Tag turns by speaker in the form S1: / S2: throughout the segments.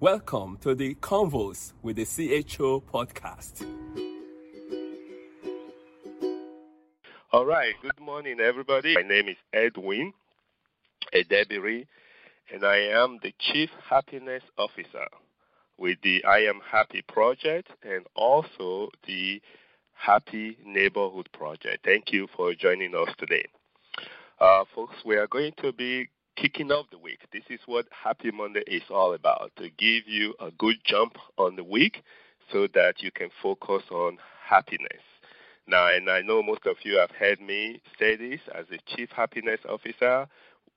S1: Welcome to the Convos with the CHO podcast.
S2: All right, good morning, everybody. My name is Edwin Edebiri, and I am the Chief Happiness Officer with the I Am Happy Project and also the Happy Neighborhood Project. Thank you for joining us today. Uh, folks, we are going to be kicking off the week. This is what Happy Monday is all about to give you a good jump on the week so that you can focus on happiness. Now, and I know most of you have heard me say this as a Chief Happiness Officer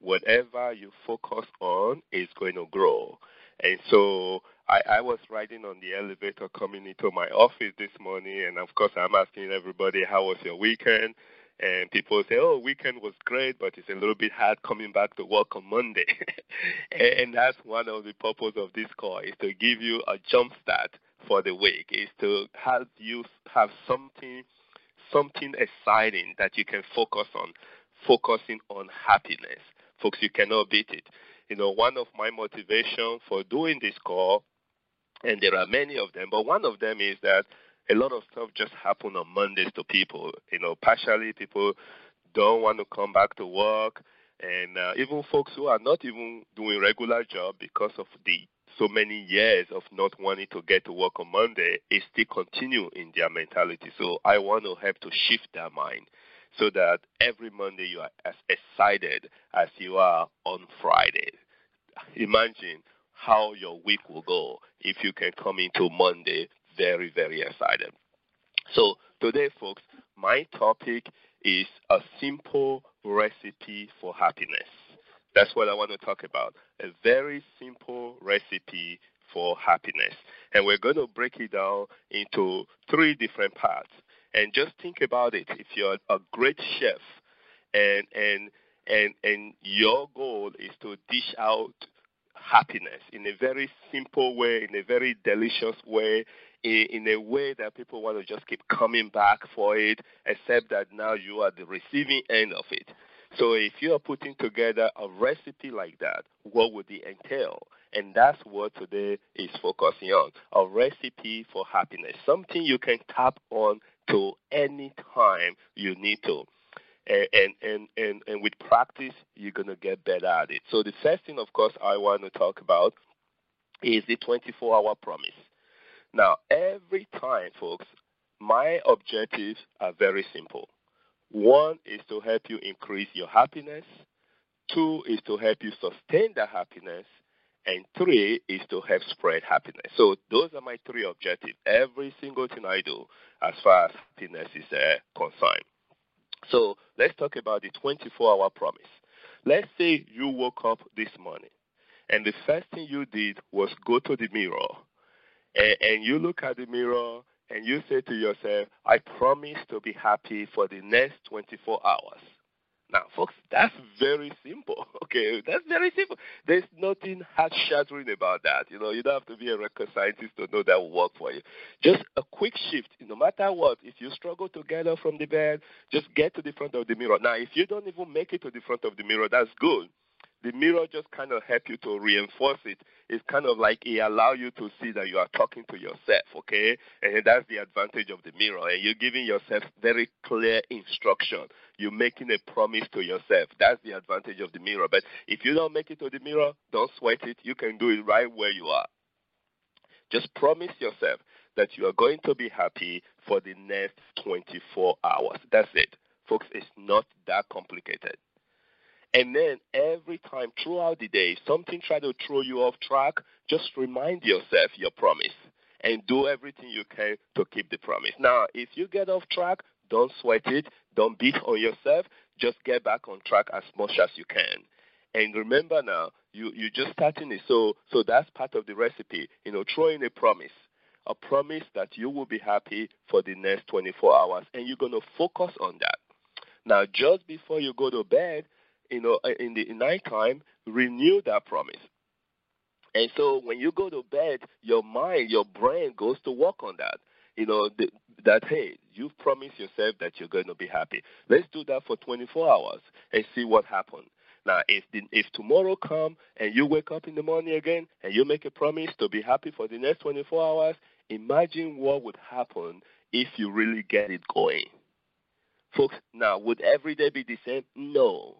S2: whatever you focus on is going to grow. And so I, I was riding on the elevator coming into my office this morning, and of course, I'm asking everybody, How was your weekend? And people say, oh, weekend was great, but it's a little bit hard coming back to work on Monday. and that's one of the purpose of this call is to give you a jump start for the week, is to have you have something something exciting that you can focus on, focusing on happiness. Folks, you cannot beat it. You know, one of my motivation for doing this call, and there are many of them, but one of them is that a lot of stuff just happen on Mondays to people. You know, partially people don't want to come back to work, and uh, even folks who are not even doing regular job because of the so many years of not wanting to get to work on Monday, it still continue in their mentality. So I want to help to shift their mind so that every Monday you are as excited as you are on Friday. Imagine how your week will go if you can come into Monday very, very excited. So today, folks, my topic is a simple recipe for happiness. That's what I want to talk about. A very simple recipe for happiness. And we're going to break it down into three different parts. And just think about it. If you're a great chef and and and and your goal is to dish out happiness in a very simple way, in a very delicious way, in, in a way that people want to just keep coming back for it, except that now you are the receiving end of it. So if you are putting together a recipe like that, what would it entail? And that's what today is focusing on a recipe for happiness, something you can tap on to any time you need to. And, and, and, and and with practice, you're going to get better at it. So, the first thing, of course, I want to talk about is the 24 hour promise. Now, every time, folks, my objectives are very simple. One is to help you increase your happiness, two is to help you sustain that happiness, and three is to help spread happiness. So those are my three objectives. Every single thing I do as far as happiness is uh, concerned. So let's talk about the 24 hour promise. Let's say you woke up this morning and the first thing you did was go to the mirror and, and you look at the mirror and you say to yourself, I promise to be happy for the next 24 hours. Now, folks, that's very simple. Okay, that's very simple. There's nothing heart shattering about that. You know, you don't have to be a record scientist to know that will work for you. Just a quick shift. No matter what, if you struggle to get up from the bed, just get to the front of the mirror. Now, if you don't even make it to the front of the mirror, that's good the mirror just kind of help you to reinforce it. It's kind of like it allow you to see that you are talking to yourself, okay? And that's the advantage of the mirror. And you're giving yourself very clear instruction. You're making a promise to yourself. That's the advantage of the mirror. But if you don't make it to the mirror, don't sweat it. You can do it right where you are. Just promise yourself that you are going to be happy for the next 24 hours. That's it. Folks, it's not that complicated. And then every time throughout the day, something try to throw you off track, just remind yourself your promise and do everything you can to keep the promise. Now, if you get off track, don't sweat it, don't beat on yourself, just get back on track as much as you can. And remember now, you you just starting it, so so that's part of the recipe. You know, throw in a promise, a promise that you will be happy for the next 24 hours, and you're gonna focus on that. Now, just before you go to bed, you know, uh, in the nighttime, renew that promise. And so when you go to bed, your mind, your brain goes to work on that. You know, that, hey, you've promised yourself that you're going to be happy. Let's do that for 24 hours and see what happens. Now, if the, if tomorrow come and you wake up in the morning again and you make a promise to be happy for the next 24 hours, imagine what would happen if you really get it going. Folks, now, would every day be the same? No.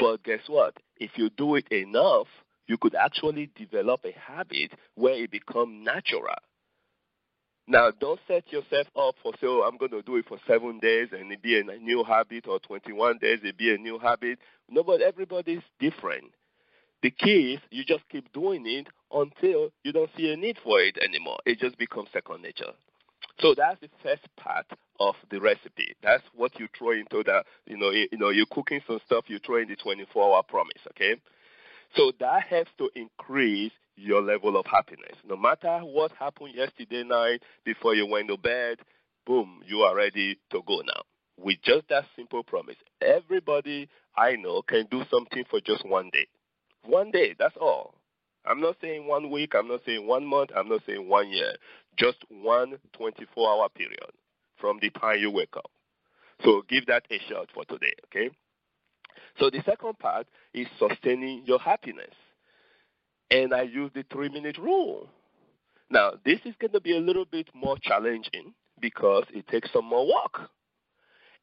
S2: But guess what? If you do it enough, you could actually develop a habit where it becomes natural. Now, don't set yourself up for, say, oh, I'm going to do it for seven days and it be a new habit, or 21 days, it be a new habit. No, but everybody's different. The key is you just keep doing it until you don't see a need for it anymore. It just becomes second nature. So that's the first part of the recipe. That's what you throw into the, you know, you, you know, you're cooking some stuff, you throw in the 24-hour promise, okay? So that helps to increase your level of happiness. No matter what happened yesterday night before you went to bed, boom, you are ready to go now. With just that simple promise. Everybody I know can do something for just one day. One day, that's all. I'm not saying one week, I'm not saying one month, I'm not saying one year. Just one 24 hour period from the time you wake up. So give that a shot for today, okay? So the second part is sustaining your happiness and I use the three minute rule. Now, this is going to be a little bit more challenging because it takes some more work.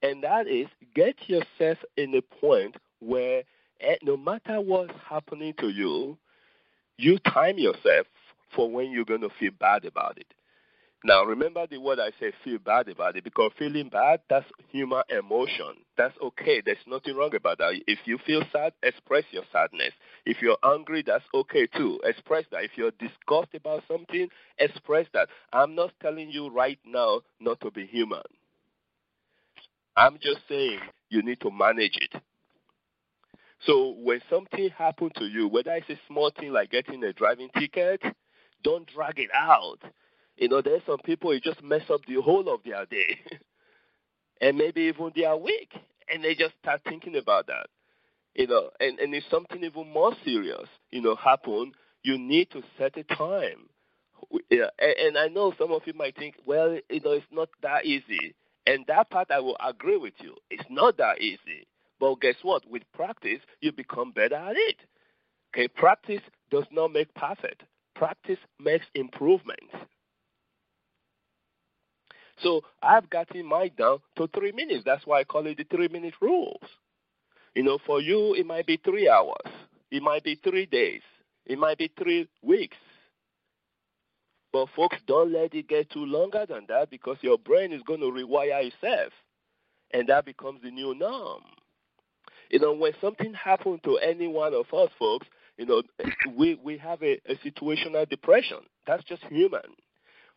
S2: And that is get yourself in a point where eh, no matter what's happening to you, you time yourself for when you're going to feel bad about it. Now, remember the word I say feel bad about it because feeling bad, that's human emotion. That's okay. There's nothing wrong about that. If you feel sad, express your sadness. If you're angry, that's okay too. Express that. If you're disgusted about something, express that. I'm not telling you right now not to be human. I'm just saying you need to manage it. So when something happens to you, whether it's a small thing like getting a driving ticket, don't drag it out you know, there's some people who just mess up the whole of their day. and maybe even their week. And they just start thinking about that. You know, and, and if something even more serious, you know, happen, you need to set a time. Yeah, and, and I know some of you might think, well, you know, it's not that easy. And that part I will agree with you. It's not that easy. But guess what? With practice, you become better at it. Okay, practice does not make perfect. Practice makes improvements. So I've gotten mine down to three minutes. That's why I call it the three minute rules. You know, for you, it might be three hours, it might be three days, it might be three weeks. But folks, don't let it get too longer than that because your brain is going to rewire itself, and that becomes the new norm. You know, when something happens to any one of us, folks, you know, we we have a, a situational depression. That's just human.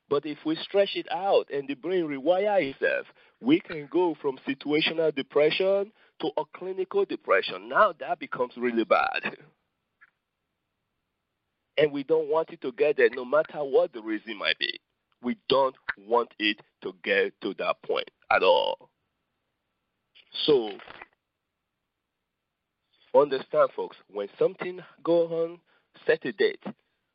S2: But if we stretch it out and the brain rewire itself, we can go from situational depression to a clinical depression. Now that becomes really bad. And we don't want it to get there no matter what the reason might be. We don't want it to get to that point at all. So understand folks, when something go on, set a date.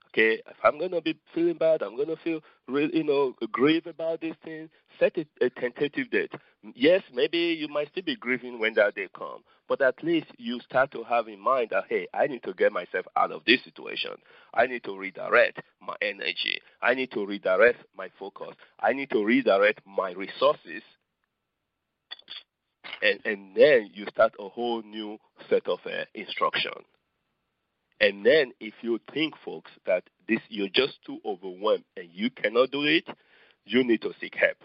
S2: Okay, if I'm gonna be feeling bad, I'm gonna feel real, you know, grieve about this thing. Set a, a tentative date. Yes, maybe you might still be grieving when that day comes, but at least you start to have in mind that hey, I need to get myself out of this situation. I need to redirect my energy. I need to redirect my focus. I need to redirect my resources and and then you start a whole new set of uh, instruction. And then if you think, folks, that this you're just too overwhelmed and you cannot do it, you need to seek help.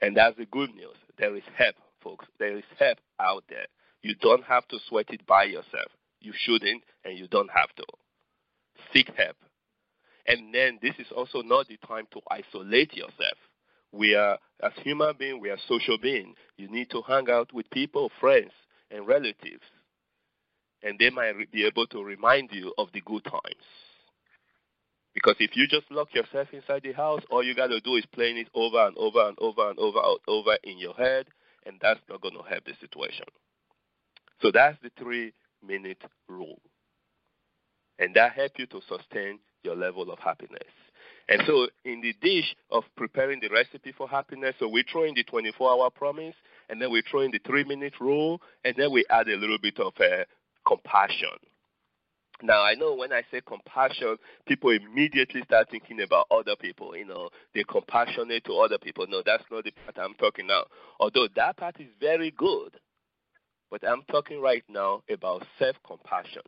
S2: And that's the good news. There is help, folks. There is help out there. You don't have to sweat it by yourself. You shouldn't, and you don't have to. Seek help. And then this is also not the time to isolate yourself. We are, as human beings, we are social beings. You need to hang out with people, friends, and relatives and they might be able to remind you of the good times. Because if you just lock yourself inside the house, all you got to do is playing it over and over and over and over and over in your head, and that's not going to help the situation. So that's the three minute rule. And that helps you to sustain your level of happiness. And so, in the dish of preparing the recipe for happiness, so we throw in the 24 hour promise, and then we throw in the three minute rule, and then we add a little bit of uh, compassion. Now, I know when I say compassion, people immediately start thinking about other people. You know, they're compassionate to other people. No, that's not the part I'm talking now. Although that part is very good. But I'm talking right now about self compassion.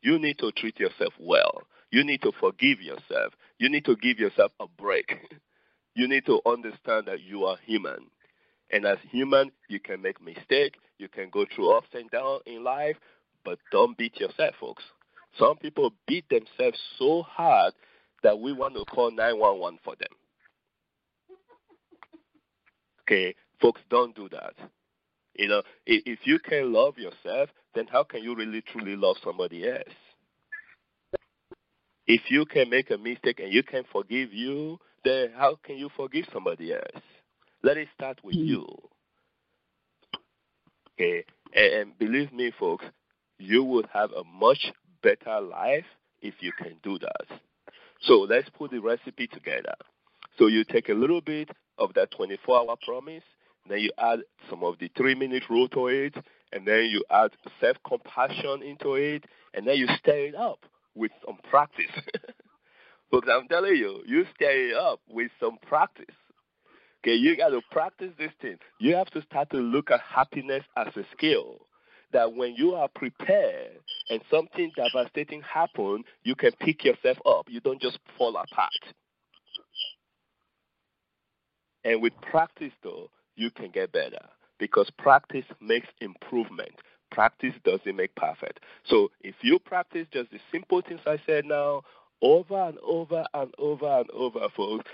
S2: You need to treat yourself well. You need to forgive yourself. You need to give yourself a break. you need to understand that you are human. And as human, you can make mistakes. You can go through ups and downs in life, but don't beat yourself, folks. Some people beat themselves so hard that we want to call 911 for them. Okay, folks, don't do that. You know, if you can love yourself, then how can you really truly love somebody else? If you can make a mistake and you can forgive you, then how can you forgive somebody else? Let it start with hmm. you. Okay, and, and believe me, folks, you will have a much better life if you can do that. So let's put the recipe together. So you take a little bit of that 24 hour promise, then you add some of the three minute rule to it, and then you add self compassion into it, and then you stir it up with some practice. because I'm telling you, you stir it up with some practice. Okay, you got to practice this thing. You have to start to look at happiness as a skill that when you are prepared and something devastating happens, you can pick yourself up. You don't just fall apart. And with practice, though, you can get better because practice makes improvement. Practice doesn't make perfect. So if you practice just the simple things I said now over and over and over and over, folks,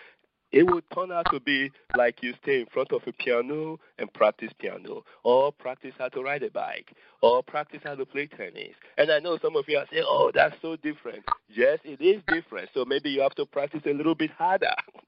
S2: it would turn out to be like you stay in front of a piano and practice piano, or practice how to ride a bike, or practice how to play tennis. And I know some of you are saying, oh, that's so different. Yes, it is different. So maybe you have to practice a little bit harder.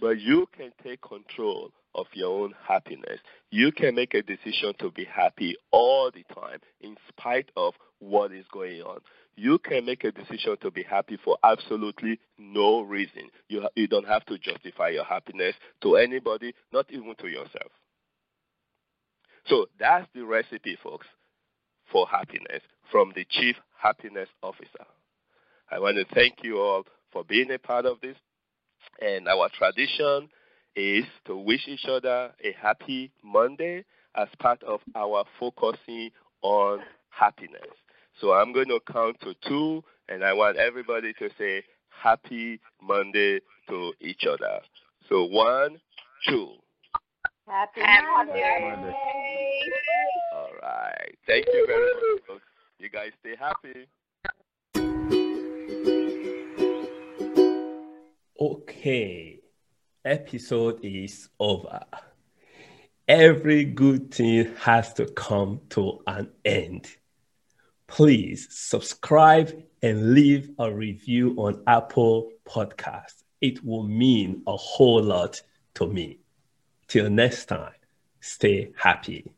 S2: but you can take control of your own happiness. You can make a decision to be happy all the time in spite of what is going on you can make a decision to be happy for absolutely no reason. You, you don't have to justify your happiness to anybody, not even to yourself. So that's the recipe, folks, for happiness from the Chief Happiness Officer. I want to thank you all for being a part of this. And our tradition is to wish each other a happy Monday as part of our focusing on happiness. So I'm going to count to two, and I want everybody to say happy Monday to each other. So one, two.
S3: Happy, Monday. Monday.
S2: All right. Thank you very much, folks. You guys stay happy.
S1: Okay. Episode is over. Every good thing has to come to an end please subscribe and leave a review on Apple Podcasts. It will mean a whole lot to me. Till next time, stay happy.